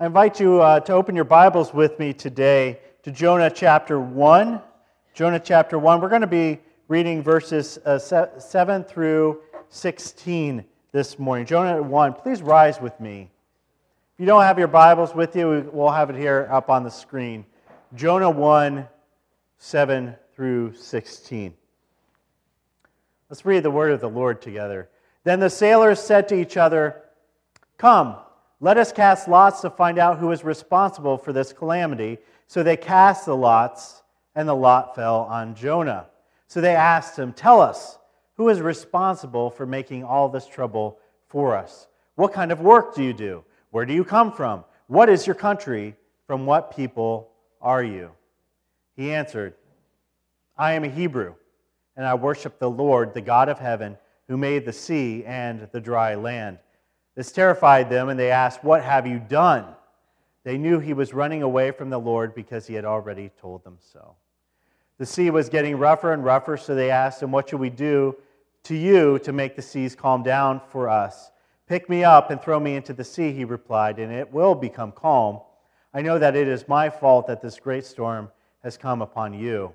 I invite you uh, to open your Bibles with me today to Jonah chapter 1. Jonah chapter 1. We're going to be reading verses uh, 7 through 16 this morning. Jonah 1. Please rise with me. If you don't have your Bibles with you, we'll have it here up on the screen. Jonah 1, 7 through 16. Let's read the word of the Lord together. Then the sailors said to each other, Come, let us cast lots to find out who is responsible for this calamity. So they cast the lots, and the lot fell on Jonah. So they asked him, Tell us, who is responsible for making all this trouble for us? What kind of work do you do? Where do you come from? What is your country? From what people are you? He answered, I am a Hebrew and I worship the Lord, the God of heaven, who made the sea and the dry land. This terrified them, and they asked, What have you done? They knew he was running away from the Lord because he had already told them so. The sea was getting rougher and rougher, so they asked him, What should we do to you to make the seas calm down for us? Pick me up and throw me into the sea, he replied, and it will become calm. I know that it is my fault that this great storm has come upon you.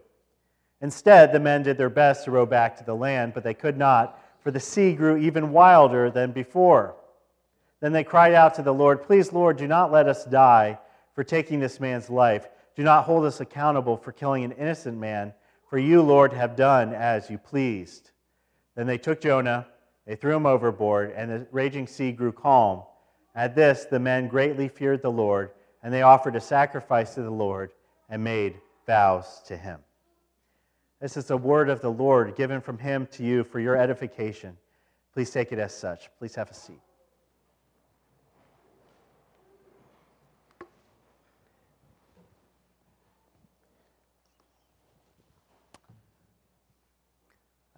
Instead, the men did their best to row back to the land, but they could not, for the sea grew even wilder than before. Then they cried out to the Lord, Please, Lord, do not let us die for taking this man's life. Do not hold us accountable for killing an innocent man, for you, Lord, have done as you pleased. Then they took Jonah, they threw him overboard, and the raging sea grew calm. At this, the men greatly feared the Lord, and they offered a sacrifice to the Lord and made vows to him. This is a word of the Lord given from him to you for your edification. Please take it as such. Please have a seat.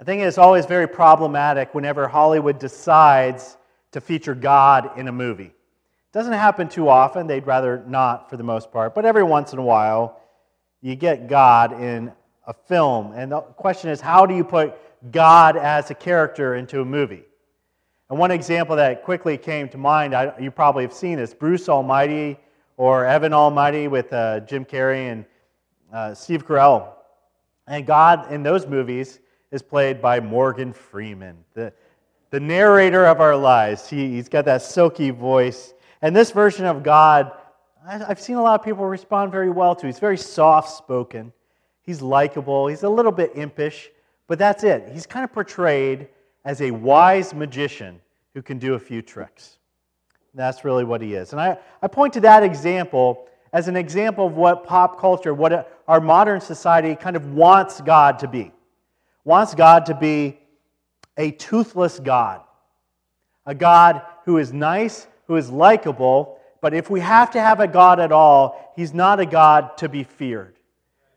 Think it's always very problematic whenever Hollywood decides to feature God in a movie. It doesn't happen too often, they'd rather not for the most part, but every once in a while, you get God in a film. And the question is, how do you put God as a character into a movie? And one example that quickly came to mind, I, you probably have seen this Bruce Almighty or Evan Almighty with uh, Jim Carrey and uh, Steve Carell. And God in those movies is played by Morgan Freeman, the, the narrator of our lives. He, he's got that silky voice. And this version of God, I've seen a lot of people respond very well to. He's very soft spoken. He's likable. He's a little bit impish, but that's it. He's kind of portrayed as a wise magician who can do a few tricks. That's really what he is. And I, I point to that example as an example of what pop culture, what our modern society kind of wants God to be. Wants God to be a toothless God, a God who is nice, who is likable, but if we have to have a God at all, he's not a God to be feared.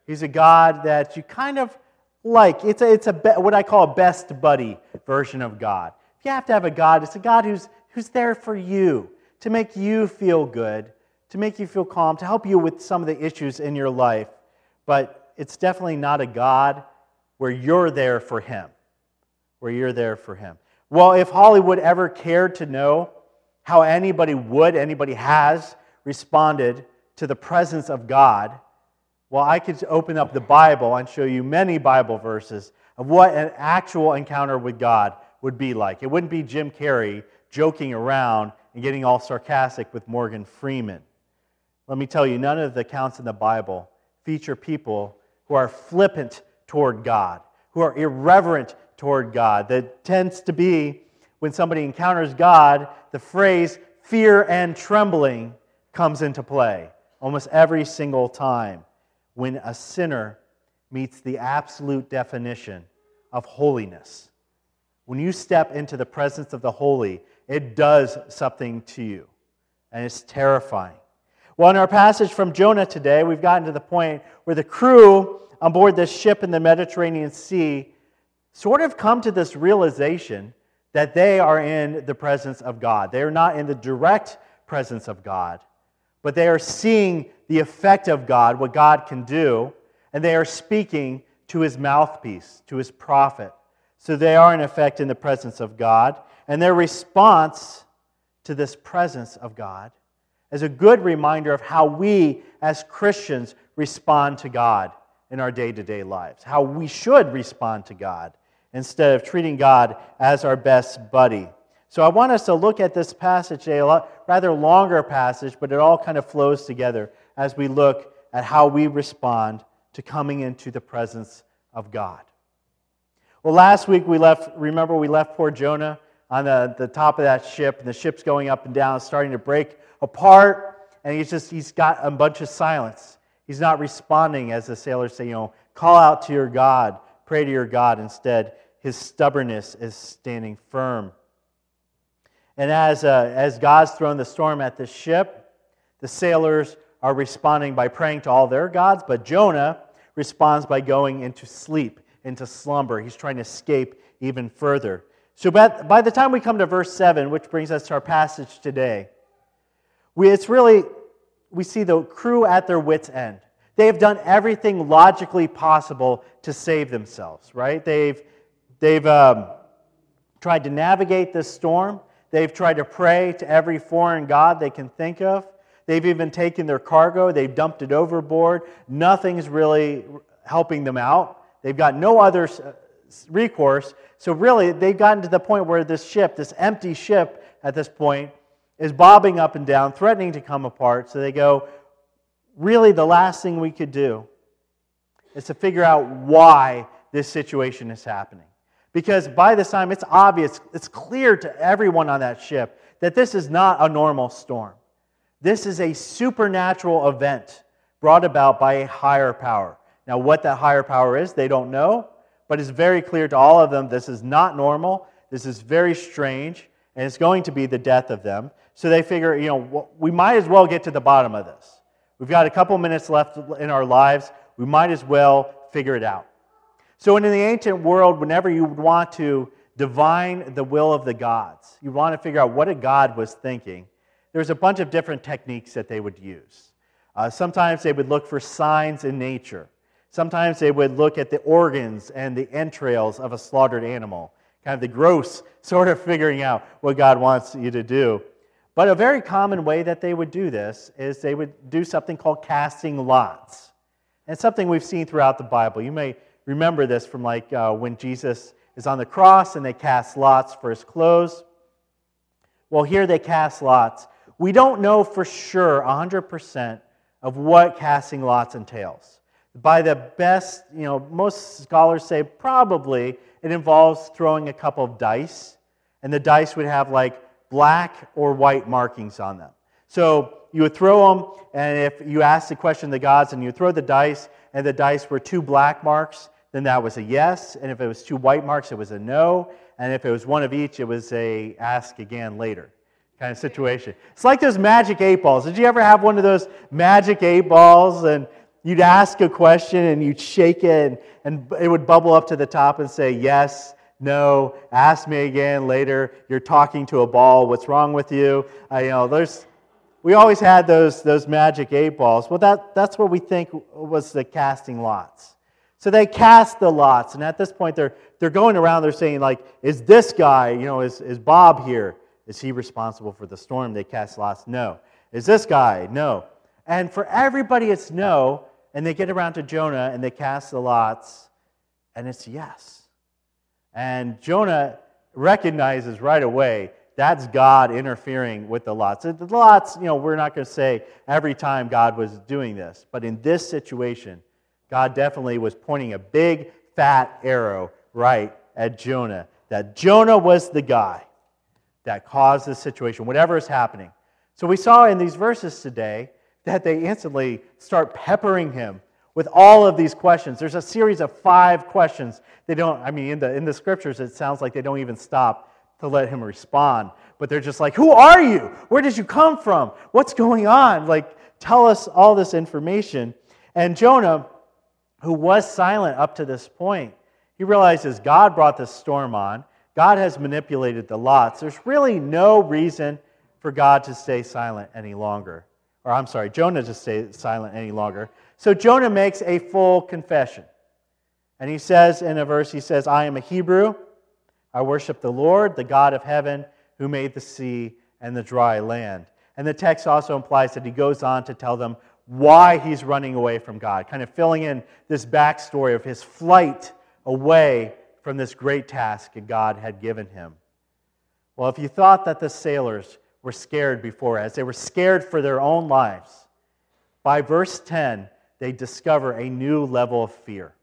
He's a God that you kind of like. It's, a, it's a, what I call a best buddy version of God. If you have to have a God, it's a God who's, who's there for you, to make you feel good, to make you feel calm, to help you with some of the issues in your life. But it's definitely not a God where you're there for Him, where you're there for Him. Well, if Hollywood ever cared to know how anybody would, anybody has responded to the presence of God, well, I could open up the Bible and show you many Bible verses of what an actual encounter with God would be like. It wouldn't be Jim Carrey joking around and getting all sarcastic with Morgan Freeman. Let me tell you, none of the accounts in the Bible feature people who are flippant toward God, who are irreverent toward God. That tends to be when somebody encounters God, the phrase fear and trembling comes into play almost every single time when a sinner meets the absolute definition of holiness. When you step into the presence of the holy, it does something to you, and it's terrifying. Well, in our passage from Jonah today, we've gotten to the point where the crew on board this ship in the Mediterranean Sea sort of come to this realization that they are in the presence of God. They are not in the direct presence of God, but they are seeing the effect of God, what God can do, and they are speaking to his mouthpiece, to his prophet. So they are, in effect, in the presence of God. And their response to this presence of God, is a good reminder of how we as Christians respond to God in our day to day lives, how we should respond to God instead of treating God as our best buddy. So I want us to look at this passage today, a rather longer passage, but it all kind of flows together as we look at how we respond to coming into the presence of God. Well, last week we left, remember, we left poor Jonah on the, the top of that ship, and the ship's going up and down, starting to break apart, and he's just, he's got a bunch of silence. He's not responding, as the sailors say, you know, call out to your God, pray to your God. Instead, his stubbornness is standing firm. And as, uh, as God's thrown the storm at the ship, the sailors are responding by praying to all their gods, but Jonah responds by going into sleep, into slumber. He's trying to escape even further. So by the time we come to verse 7, which brings us to our passage today, we, it's really we see the crew at their wits' end. They have done everything logically possible to save themselves, right? They've, they've um, tried to navigate this storm. They've tried to pray to every foreign god they can think of. They've even taken their cargo, they've dumped it overboard. Nothing's really helping them out. They've got no other recourse. So, really, they've gotten to the point where this ship, this empty ship at this point, is bobbing up and down, threatening to come apart. So they go, really, the last thing we could do is to figure out why this situation is happening. Because by this time, it's obvious, it's clear to everyone on that ship that this is not a normal storm. This is a supernatural event brought about by a higher power. Now, what that higher power is, they don't know, but it's very clear to all of them this is not normal. This is very strange, and it's going to be the death of them. So they figure, you know, we might as well get to the bottom of this. We've got a couple minutes left in our lives. We might as well figure it out. So, in the ancient world, whenever you would want to divine the will of the gods, you want to figure out what a god was thinking, there's a bunch of different techniques that they would use. Uh, sometimes they would look for signs in nature. Sometimes they would look at the organs and the entrails of a slaughtered animal, kind of the gross sort of figuring out what God wants you to do. But a very common way that they would do this is they would do something called casting lots. And something we've seen throughout the Bible. You may remember this from like uh, when Jesus is on the cross and they cast lots for his clothes. Well, here they cast lots. We don't know for sure 100% of what casting lots entails. By the best, you know, most scholars say probably it involves throwing a couple of dice, and the dice would have like black or white markings on them. So you would throw them, and if you asked the question the gods and you throw the dice, and the dice were two black marks, then that was a yes. And if it was two white marks, it was a no. And if it was one of each, it was a ask again later kind of situation. It's like those magic eight balls. Did you ever have one of those magic eight balls and you'd ask a question and you'd shake it and, and it would bubble up to the top and say yes, no, ask me again later. You're talking to a ball. What's wrong with you? I, you know, there's, we always had those, those magic eight balls. Well, that, that's what we think was the casting lots. So they cast the lots, and at this point they're, they're going around, they're saying, like, is this guy, you know, is, is Bob here? Is he responsible for the storm? They cast lots. No. Is this guy? No. And for everybody, it's no. And they get around to Jonah and they cast the lots, and it's yes. And Jonah recognizes right away that's God interfering with the lots. The lots, you know, we're not going to say every time God was doing this, but in this situation, God definitely was pointing a big fat arrow right at Jonah. That Jonah was the guy that caused this situation, whatever is happening. So we saw in these verses today that they instantly start peppering him with all of these questions. There's a series of five questions. They don't, I mean, in the, in the scriptures, it sounds like they don't even stop to let him respond. But they're just like, Who are you? Where did you come from? What's going on? Like, tell us all this information. And Jonah, who was silent up to this point, he realizes God brought this storm on. God has manipulated the lots. There's really no reason for God to stay silent any longer. Or, I'm sorry, Jonah to stay silent any longer. So Jonah makes a full confession. And he says in a verse, he says, I am a Hebrew. I worship the Lord, the God of heaven, who made the sea and the dry land. And the text also implies that he goes on to tell them why he's running away from God, kind of filling in this backstory of his flight away from this great task that God had given him. Well, if you thought that the sailors were scared before, as they were scared for their own lives, by verse 10, they discover a new level of fear,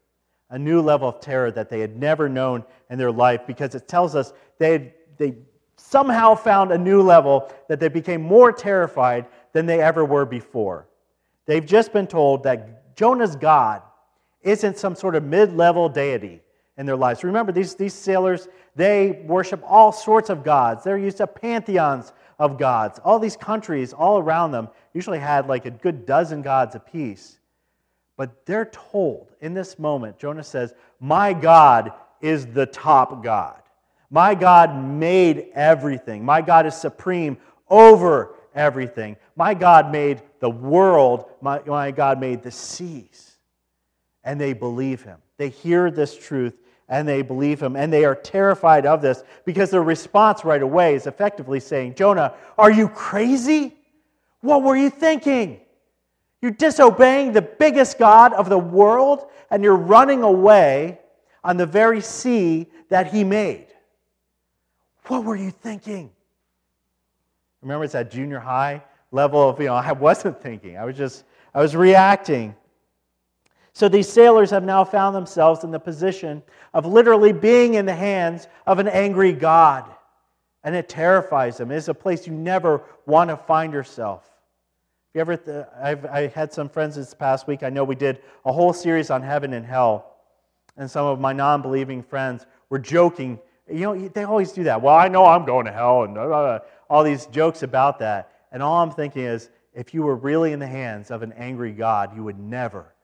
a new level of terror that they had never known in their life because it tells us they, they somehow found a new level that they became more terrified than they ever were before. They've just been told that Jonah's God isn't some sort of mid level deity in their lives. Remember, these, these sailors, they worship all sorts of gods. They're used to pantheons of gods. All these countries all around them usually had like a good dozen gods apiece. But they're told in this moment, Jonah says, My God is the top God. My God made everything. My God is supreme over everything. My God made the world. My, my God made the seas. And they believe him. They hear this truth and they believe him. And they are terrified of this because their response right away is effectively saying, Jonah, are you crazy? What were you thinking? You're disobeying the biggest God of the world and you're running away on the very sea that he made. What were you thinking? Remember, it's that junior high level of, you know, I wasn't thinking. I was just, I was reacting. So these sailors have now found themselves in the position of literally being in the hands of an angry God. And it terrifies them. It's a place you never want to find yourself. you ever, th- I've, I had some friends this past week. I know we did a whole series on heaven and hell. And some of my non believing friends were joking you know, they always do that. Well, I know I'm going to hell, and blah, blah, blah, all these jokes about that. And all I'm thinking is, if you were really in the hands of an angry God, you would never,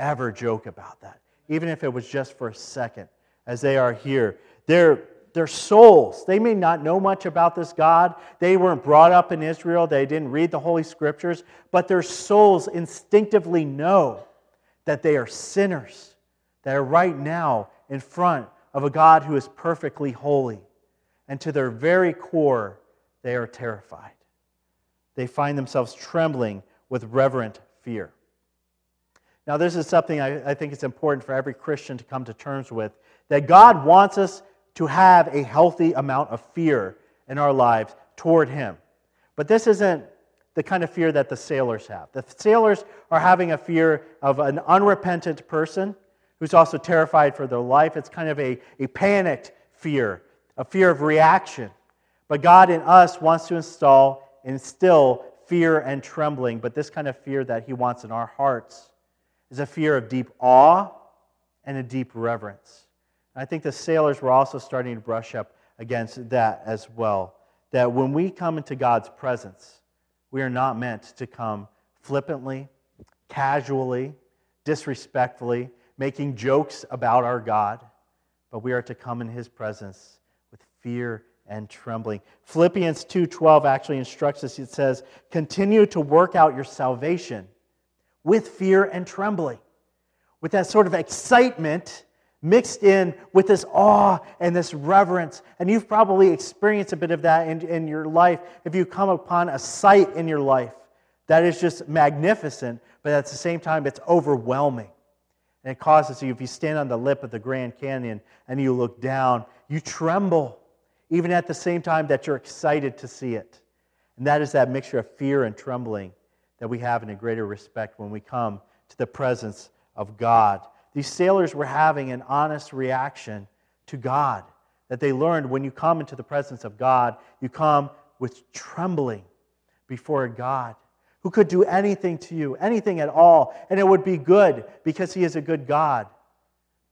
ever joke about that, even if it was just for a second, as they are here. Their, their souls, they may not know much about this God. They weren't brought up in Israel, they didn't read the Holy Scriptures, but their souls instinctively know that they are sinners, that are right now in front of a God who is perfectly holy. And to their very core, they are terrified. They find themselves trembling with reverent fear. Now, this is something I, I think it's important for every Christian to come to terms with that God wants us to have a healthy amount of fear in our lives toward Him. But this isn't the kind of fear that the sailors have. The sailors are having a fear of an unrepentant person who's also terrified for their life. It's kind of a, a panicked fear, a fear of reaction. But God in us wants to install, instill fear and trembling. But this kind of fear that He wants in our hearts is a fear of deep awe and a deep reverence. And I think the sailors were also starting to brush up against that as well. That when we come into God's presence, we are not meant to come flippantly, casually, disrespectfully, making jokes about our God, but we are to come in his presence with fear and trembling. Philippians 2:12 actually instructs us. It says, "Continue to work out your salvation with fear and trembling." With that sort of excitement mixed in with this awe and this reverence. And you've probably experienced a bit of that in, in your life if you come upon a sight in your life that is just magnificent, but at the same time, it's overwhelming. And it causes you, if you stand on the lip of the Grand Canyon and you look down, you tremble, even at the same time that you're excited to see it. And that is that mixture of fear and trembling that we have in a greater respect when we come to the presence of God. These sailors were having an honest reaction to God that they learned when you come into the presence of God, you come with trembling before God who could do anything to you, anything at all, and it would be good because He is a good God.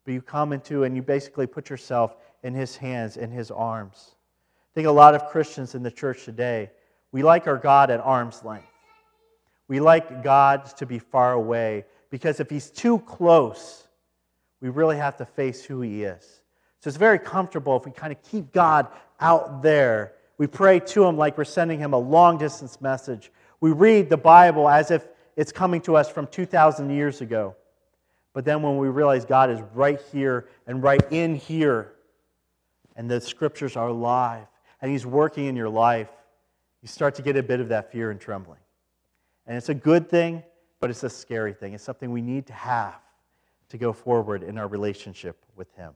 But you come into and you basically put yourself in His hands, in His arms. I think a lot of Christians in the church today, we like our God at arm's length. We like God to be far away because if He's too close, we really have to face who He is. So it's very comfortable if we kind of keep God out there. We pray to Him like we're sending Him a long distance message we read the Bible as if it's coming to us from 2,000 years ago. But then when we realize God is right here and right in here, and the scriptures are alive, and He's working in your life, you you start to get a bit of that fear and trembling. And it's a good thing, but it's a scary thing. It's something we need to have to go forward in our relationship with Him.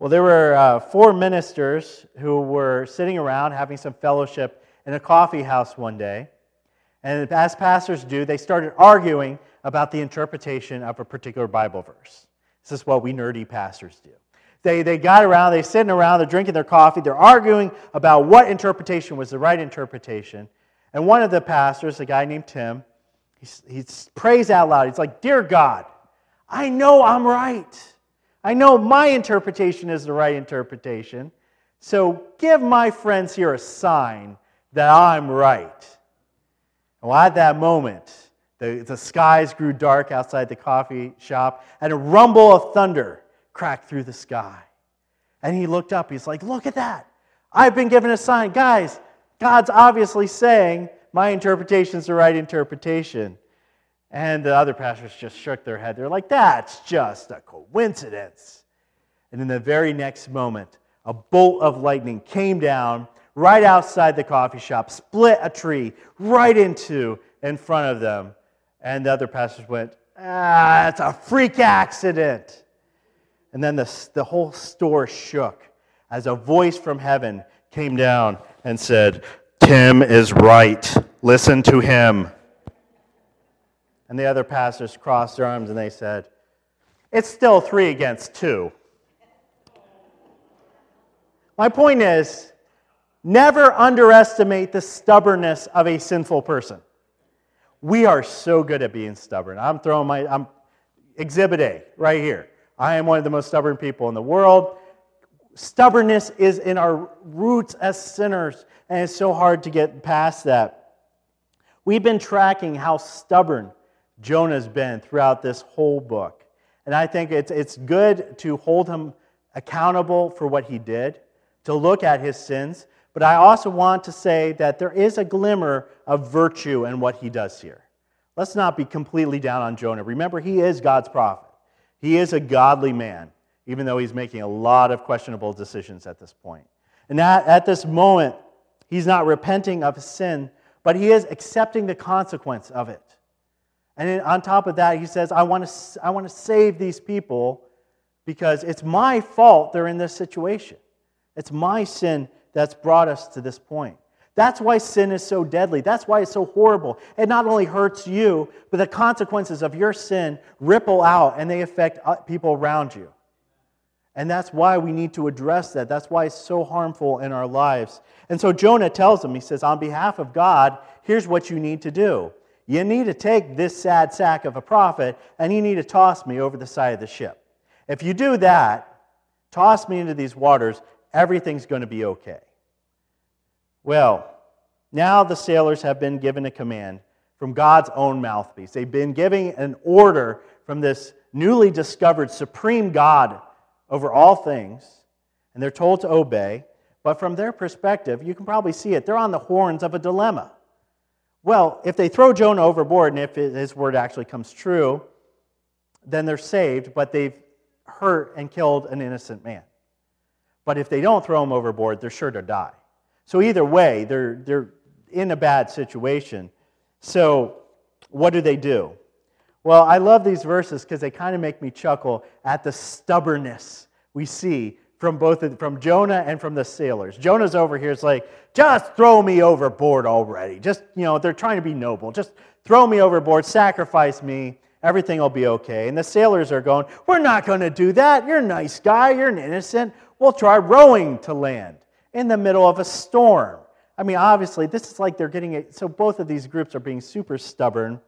Well, there were uh, four ministers who were sitting around having some fellowship in a coffee house one day. And as pastors do, they started arguing about the interpretation of a particular Bible verse. This is what we nerdy pastors do. They, they got around, they're sitting around, they're drinking their coffee, they're arguing about what interpretation was the right interpretation. And one of the pastors, a guy named Tim, he, he prays out loud. He's like, Dear God, I know I'm right. I know my interpretation is the right interpretation. So give my friends here a sign that I'm right. Well, at that moment, the, the skies grew dark outside the coffee shop, and a rumble of thunder cracked through the sky. And he looked up. He's like, Look at that. I've been given a sign. Guys, God's obviously saying my interpretation is the right interpretation. And the other pastors just shook their head. They're like, That's just a coincidence. And in the very next moment, a bolt of lightning came down right outside the coffee shop, split a tree right into in front of them. And the other pastors went, ah, it's a freak accident. And then the, the whole store shook as a voice from heaven came down and said, Tim is right. Listen to him. And the other pastors crossed their arms and they said, It's still three against two. My point is, never underestimate the stubbornness of a sinful person. We are so good at being stubborn. I'm throwing my I'm exhibit A right here. I am one of the most stubborn people in the world. Stubbornness is in our roots as sinners, and it's so hard to get past that. We've been tracking how stubborn Jonah's been throughout this whole book. And I think it's, it's good to hold him accountable for what he did, to look at his sins, but I also want to say that there is a glimmer of virtue in what he does here. Let's not be completely down on Jonah. Remember, he is God's prophet, he is a godly man, even though he's making a lot of questionable decisions at this point. And at, at this moment, he's not repenting of his sin, but he is accepting the consequence of it. And on top of that, he says, I want to, I want to save these people because it's my fault they're in this situation. It's my sin that's brought us to this point. That's why sin is so deadly. That's why it's so horrible. It not only hurts you, but the consequences of your sin ripple out and they affect uh, people around you. And that's why we need to address that. That's why it's so harmful in our lives. And so Jonah tells them, he says, On behalf of God, here's what you need to do. You need to take this sad sack of a prophet and you need to toss me over the side of the ship. If you do that, toss me into these waters, everything's going to be okay. Well, now the sailors have been given a command from God's own mouthpiece. They've been giving an order from this newly discovered supreme God over all things, and they're told to obey. But from their perspective, you can probably see it. They're on the horns of a dilemma. Well, if they throw Jonah overboard and if his word actually comes true, then they're saved, but they've hurt and killed an innocent man. But if they don't throw him overboard, they're sure to die. So either way, they're, they're in a bad situation. So what do they do? Well, I love these verses because they kind of make me chuckle at the stubbornness we see from both from Jonah and from the sailors. Jonah's over here. It's like, just throw me overboard already. Just, you know, they're trying to be noble. Just throw me overboard, sacrifice me, everything will be okay. And the sailors are going, We're not going to do that. You're a nice guy. You're an innocent. We'll try rowing to land in the middle of a storm. I mean, obviously, this is like they're getting it. So both of these groups are being super stubborn.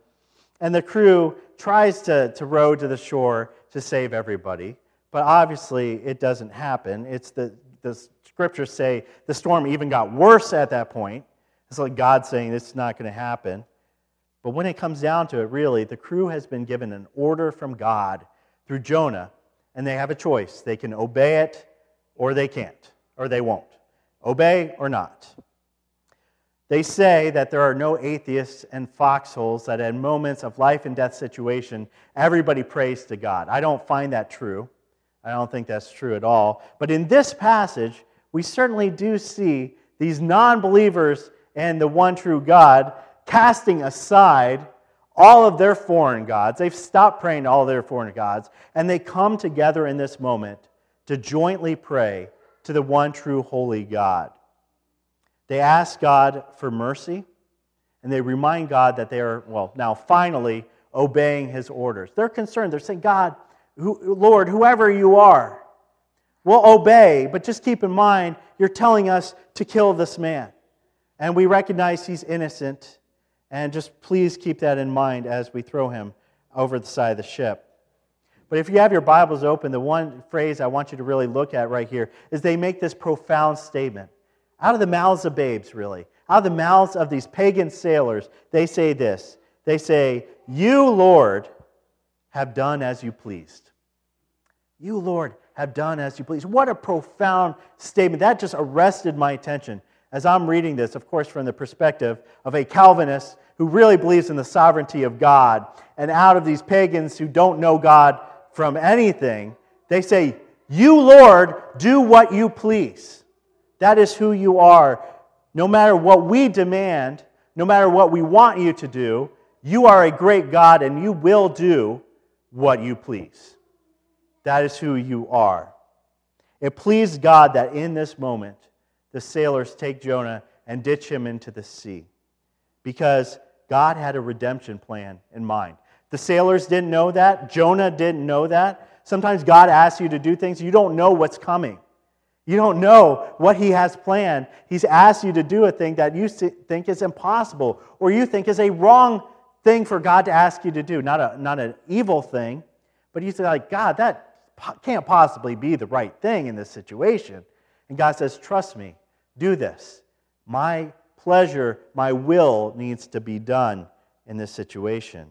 And the crew tries to, to row to the shore to save everybody. But obviously, it doesn't happen. It's the, the scriptures say the storm even got worse at that point. It's like God saying this is not going to happen. But when it comes down to it, really, the crew has been given an order from God through Jonah, and they have a choice. They can obey it or they can't, or they won't. Obey or not. They say that there are no atheists and foxholes, that in moments of life and death situation, everybody prays to God. I don't find that true. I don't think that's true at all. But in this passage, we certainly do see these non believers and the one true God, casting aside all of their foreign gods. They've stopped praying to all their foreign gods, and they come together in this moment to jointly pray to the one true holy God. They ask God for mercy, and they remind God that they are, well, now finally obeying his orders. They're concerned. They're saying, God, who, Lord, whoever you are, we'll obey, but just keep in mind, you're telling us to kill this man. And we recognize he's innocent, and just please keep that in mind as we throw him over the side of the ship. But if you have your Bibles open, the one phrase I want you to really look at right here is they make this profound statement. Out of the mouths of babes, really, out of the mouths of these pagan sailors, they say this. They say, You, Lord, have done as you pleased. You, Lord, have done as you please. What a profound statement. That just arrested my attention as I'm reading this, of course, from the perspective of a Calvinist who really believes in the sovereignty of God. And out of these pagans who don't know God from anything, they say, You, Lord, do what you please. That is who you are. No matter what we demand, no matter what we want you to do, you are a great God and you will do what you please. That is who you are. It pleased God that in this moment, the sailors take Jonah and ditch him into the sea because God had a redemption plan in mind. The sailors didn't know that. Jonah didn't know that. Sometimes God asks you to do things, you don't know what's coming. You don't know what He has planned. He's asked you to do a thing that you think is impossible or you think is a wrong thing for God to ask you to do. Not, a, not an evil thing, but you say, like, God, that can't possibly be the right thing in this situation. And God says, Trust me, do this. My pleasure, my will needs to be done in this situation.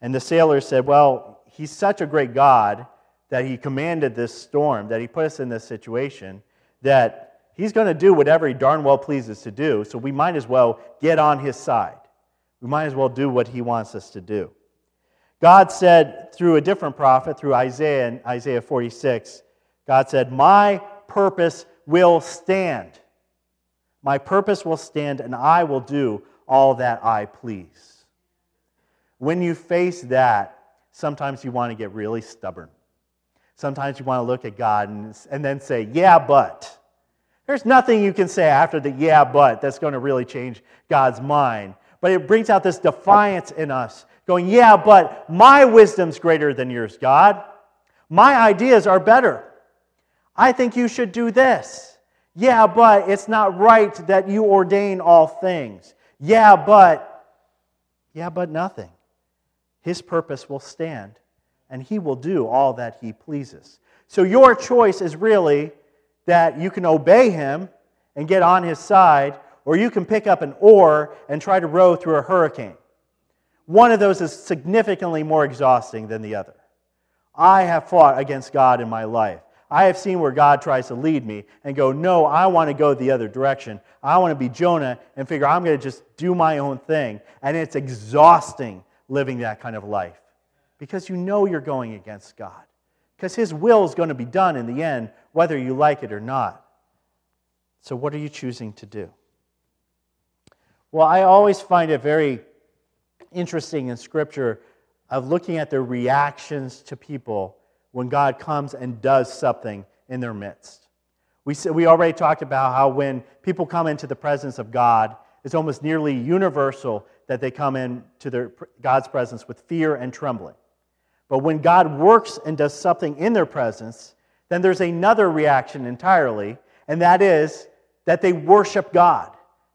And the sailors said, Well, he's such a great God that he commanded this storm, that he put us in this situation, that he's going to do whatever he darn well pleases to do. So we might as well get on his side. We might as well do what he wants us to do. God said through a different prophet, through Isaiah in Isaiah 46, God said, My purpose will stand. My purpose will stand, and I will do all that I please. When you face that, sometimes you want to get really stubborn. Sometimes you want to look at God and, and then say, Yeah, but. There's nothing you can say after the yeah, but that's going to really change God's mind. But it brings out this defiance in us, going, Yeah, but my wisdom's greater than yours, God. My ideas are better. I think you should do this. Yeah, but it's not right that you ordain all things. Yeah, but, yeah, but nothing his purpose will stand and he will do all that he pleases. So your choice is really that you can obey him and get on his side, or you can pick up an oar and try to row through a hurricane. One of those is significantly more exhausting than the other. I have fought against God in my life. I have seen where God tries to lead me and go, No, I want to go the other direction. I want to be Jonah and figure I'm going to just do my own thing. And it's exhausting living that kind of life because you know you're going against God. Because His will is going to be done in the end, whether you like it or not. So, what are you choosing to do? Well, I always find it very interesting in Scripture of looking at the reactions to people when God comes and does something in their midst. We, we already talked about how when people come into the presence of God, it's almost nearly universal that they come into God's presence with fear and trembling. But when God works and does something in their presence, then there's another reaction entirely, and that is that they worship God.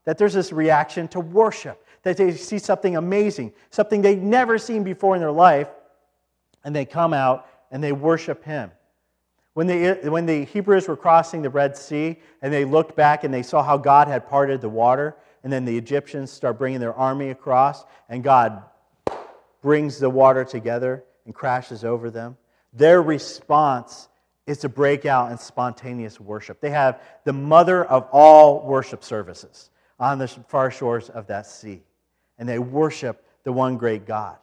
That there's this reaction to worship, that they see something amazing, something they've never seen before in their life, and they come out and they worship Him. When the, when the Hebrews were crossing the Red Sea and they looked back and they saw how God had parted the water, and then the Egyptians start bringing their army across, and God brings the water together and crashes over them. Their response is to break out in spontaneous worship. They have the mother of all worship services on the far shores of that sea, and they worship the one great God.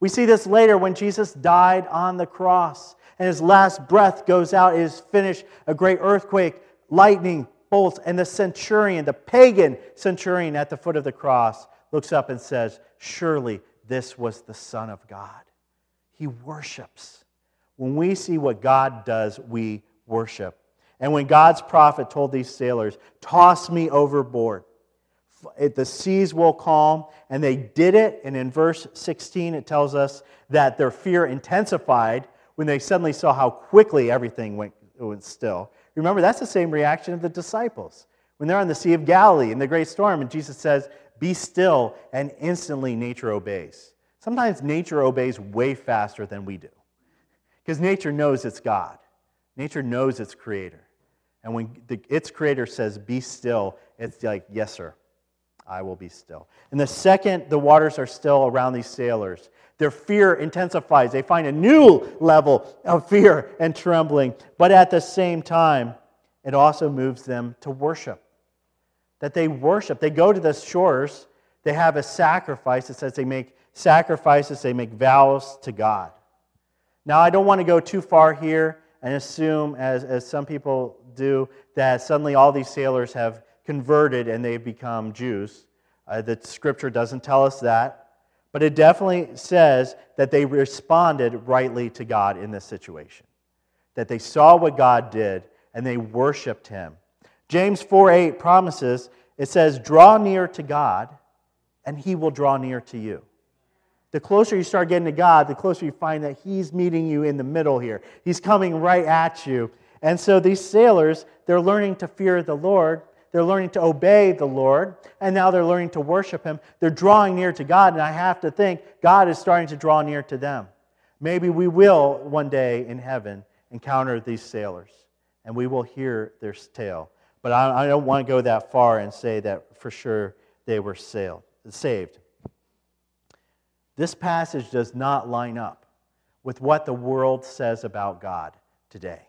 We see this later when Jesus died on the cross and his last breath goes out. It is finished. A great earthquake, lightning, bolts. And the centurion, the pagan centurion at the foot of the cross, looks up and says, Surely this was the Son of God. He worships. When we see what God does, we worship. And when God's prophet told these sailors, Toss me overboard, the seas will calm, and they did it. And in verse 16, it tells us that their fear intensified when they suddenly saw how quickly everything went, went still. Remember, that's the same reaction of the disciples when they're on the Sea of Galilee in the great storm, and Jesus says, Be still, and instantly nature obeys. Sometimes nature obeys way faster than we do because nature knows it's God, nature knows its creator. And when the, its creator says, Be still, it's like, Yes, sir, I will be still. And the second the waters are still around these sailors, their fear intensifies. They find a new level of fear and trembling. But at the same time, it also moves them to worship. That they worship. They go to the shores, they have a sacrifice. It says they make sacrifices, they make vows to God. Now, I don't want to go too far here and assume, as, as some people do, that suddenly all these sailors have converted and they've become Jews. Uh, the scripture doesn't tell us that, but it definitely says that they responded rightly to God in this situation. That they saw what God did and they worshiped him. James 4 8 promises, it says, Draw near to God, and he will draw near to you. The closer you start getting to God, the closer you find that He's meeting you in the middle here. He's coming right at you. And so these sailors, they're learning to fear the Lord. They're learning to obey the Lord. And now they're learning to worship Him. They're drawing near to God. And I have to think God is starting to draw near to them. Maybe we will one day in heaven encounter these sailors and we will hear their tale. But I, don't want to go that far and say that for sure they were sailed, saved. This passage does not line up with what the world says about God today.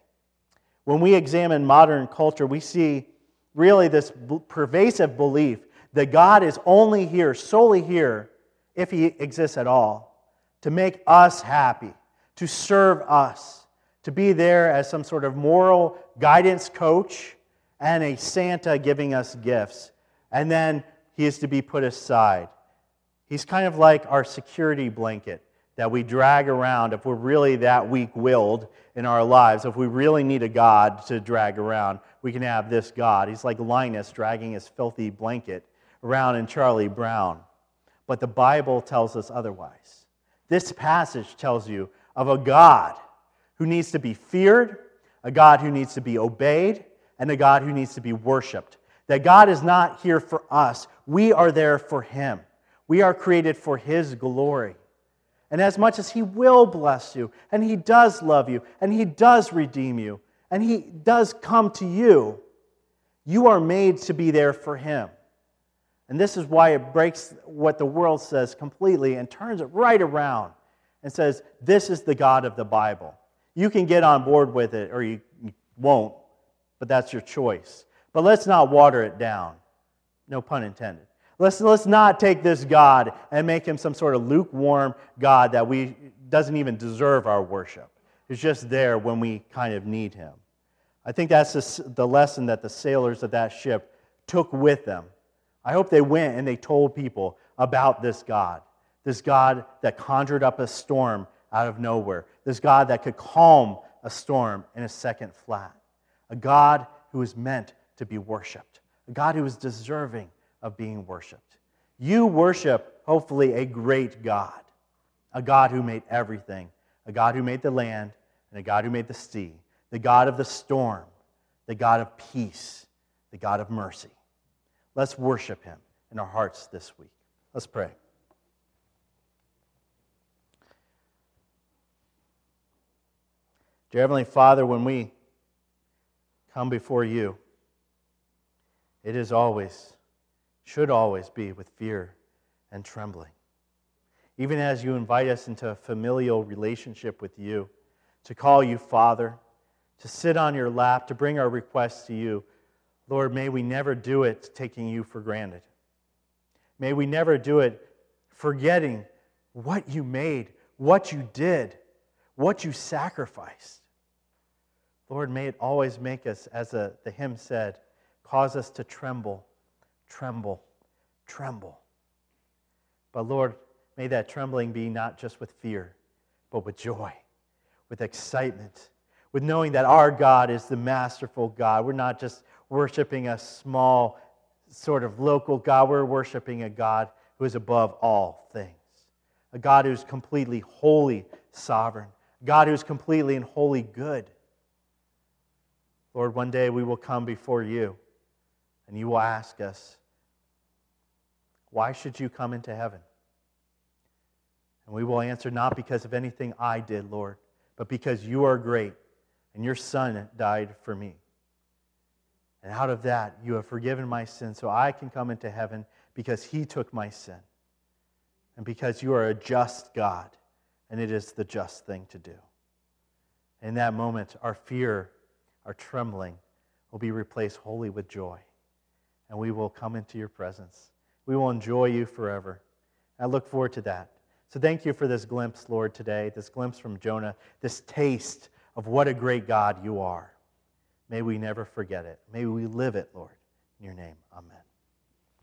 When we examine modern culture, we see really this pervasive belief that God is only here, solely here, if He exists at all, to make us happy, to serve us, to be there as some sort of moral guidance coach and a Santa giving us gifts. And then He is to be put aside He's kind of like our security blanket that we drag around if we're really that weak willed in our lives. If we really need a God to drag around, we can have this God. He's like Linus dragging his filthy blanket around in Charlie Brown. But the Bible tells us otherwise. This passage tells you of a God who needs to be feared, a God who needs to be obeyed, and a God who needs to be worshiped. That God is not here for us, we are there for Him. We are created for His glory. And as much as He will bless you, and He does love you, and He does redeem you, and He does come to you, you are made to be there for Him. And this is why it breaks what the world says completely and turns it right around and says, This is the God of the Bible. You can get on board with it or you won't, but that's your choice. But let's not water it down. No pun intended. Let's, let's not take this God and make him some sort of lukewarm God that we doesn't even deserve our worship. He's just there when we kind of need him. I think that's the, the lesson that the sailors of that ship took with them. I hope they went and they told people about this God, this God that conjured up a storm out of nowhere, this God that could calm a storm in a second flat, a God who is meant to be worshiped, a God who is deserving of being worshiped. You worship, hopefully, a great God, a God who made everything, a God who made the land, and a God who made the sea, the God of the storm, the God of peace, the God of mercy. Let's worship him in our hearts this week. Let's pray. Dear Heavenly Father, when we come before you, it is always should always be with fear and trembling. Even as you invite us into a familial relationship with you, to call you Father, to sit on your lap, to bring our requests to you, Lord, may we never do it taking you for granted. May we never do it forgetting what you made, what you did, what you sacrificed. Lord, may it always make us, as a, the hymn said, cause us to tremble, tremble, tremble. But Lord, may that trembling be not just with fear, but with joy, with excitement, with knowing that our God is the masterful God. We're not just worshiping a small, sort of local God, we're worshiping a God who is above all things, a God who's completely holy, sovereign, God who's completely and wholly good. Lord, one day we will come before you and you will ask us, Why should you come into heaven? And we will answer, Not because of anything I did, Lord, but because you are great and your Son died for me. And out of that, you have forgiven my sin so I can come into heaven because he took my sin. And because you are a just God, and it is the just thing to do. In that moment, our fear, our trembling will be replaced wholly with joy. And we will come into your presence. We will enjoy you forever. I look forward to that. So thank you for this glimpse, Lord, today, this glimpse from Jonah, this taste of what a great God you are. May we never forget it. May we live it, Lord. In your name, amen.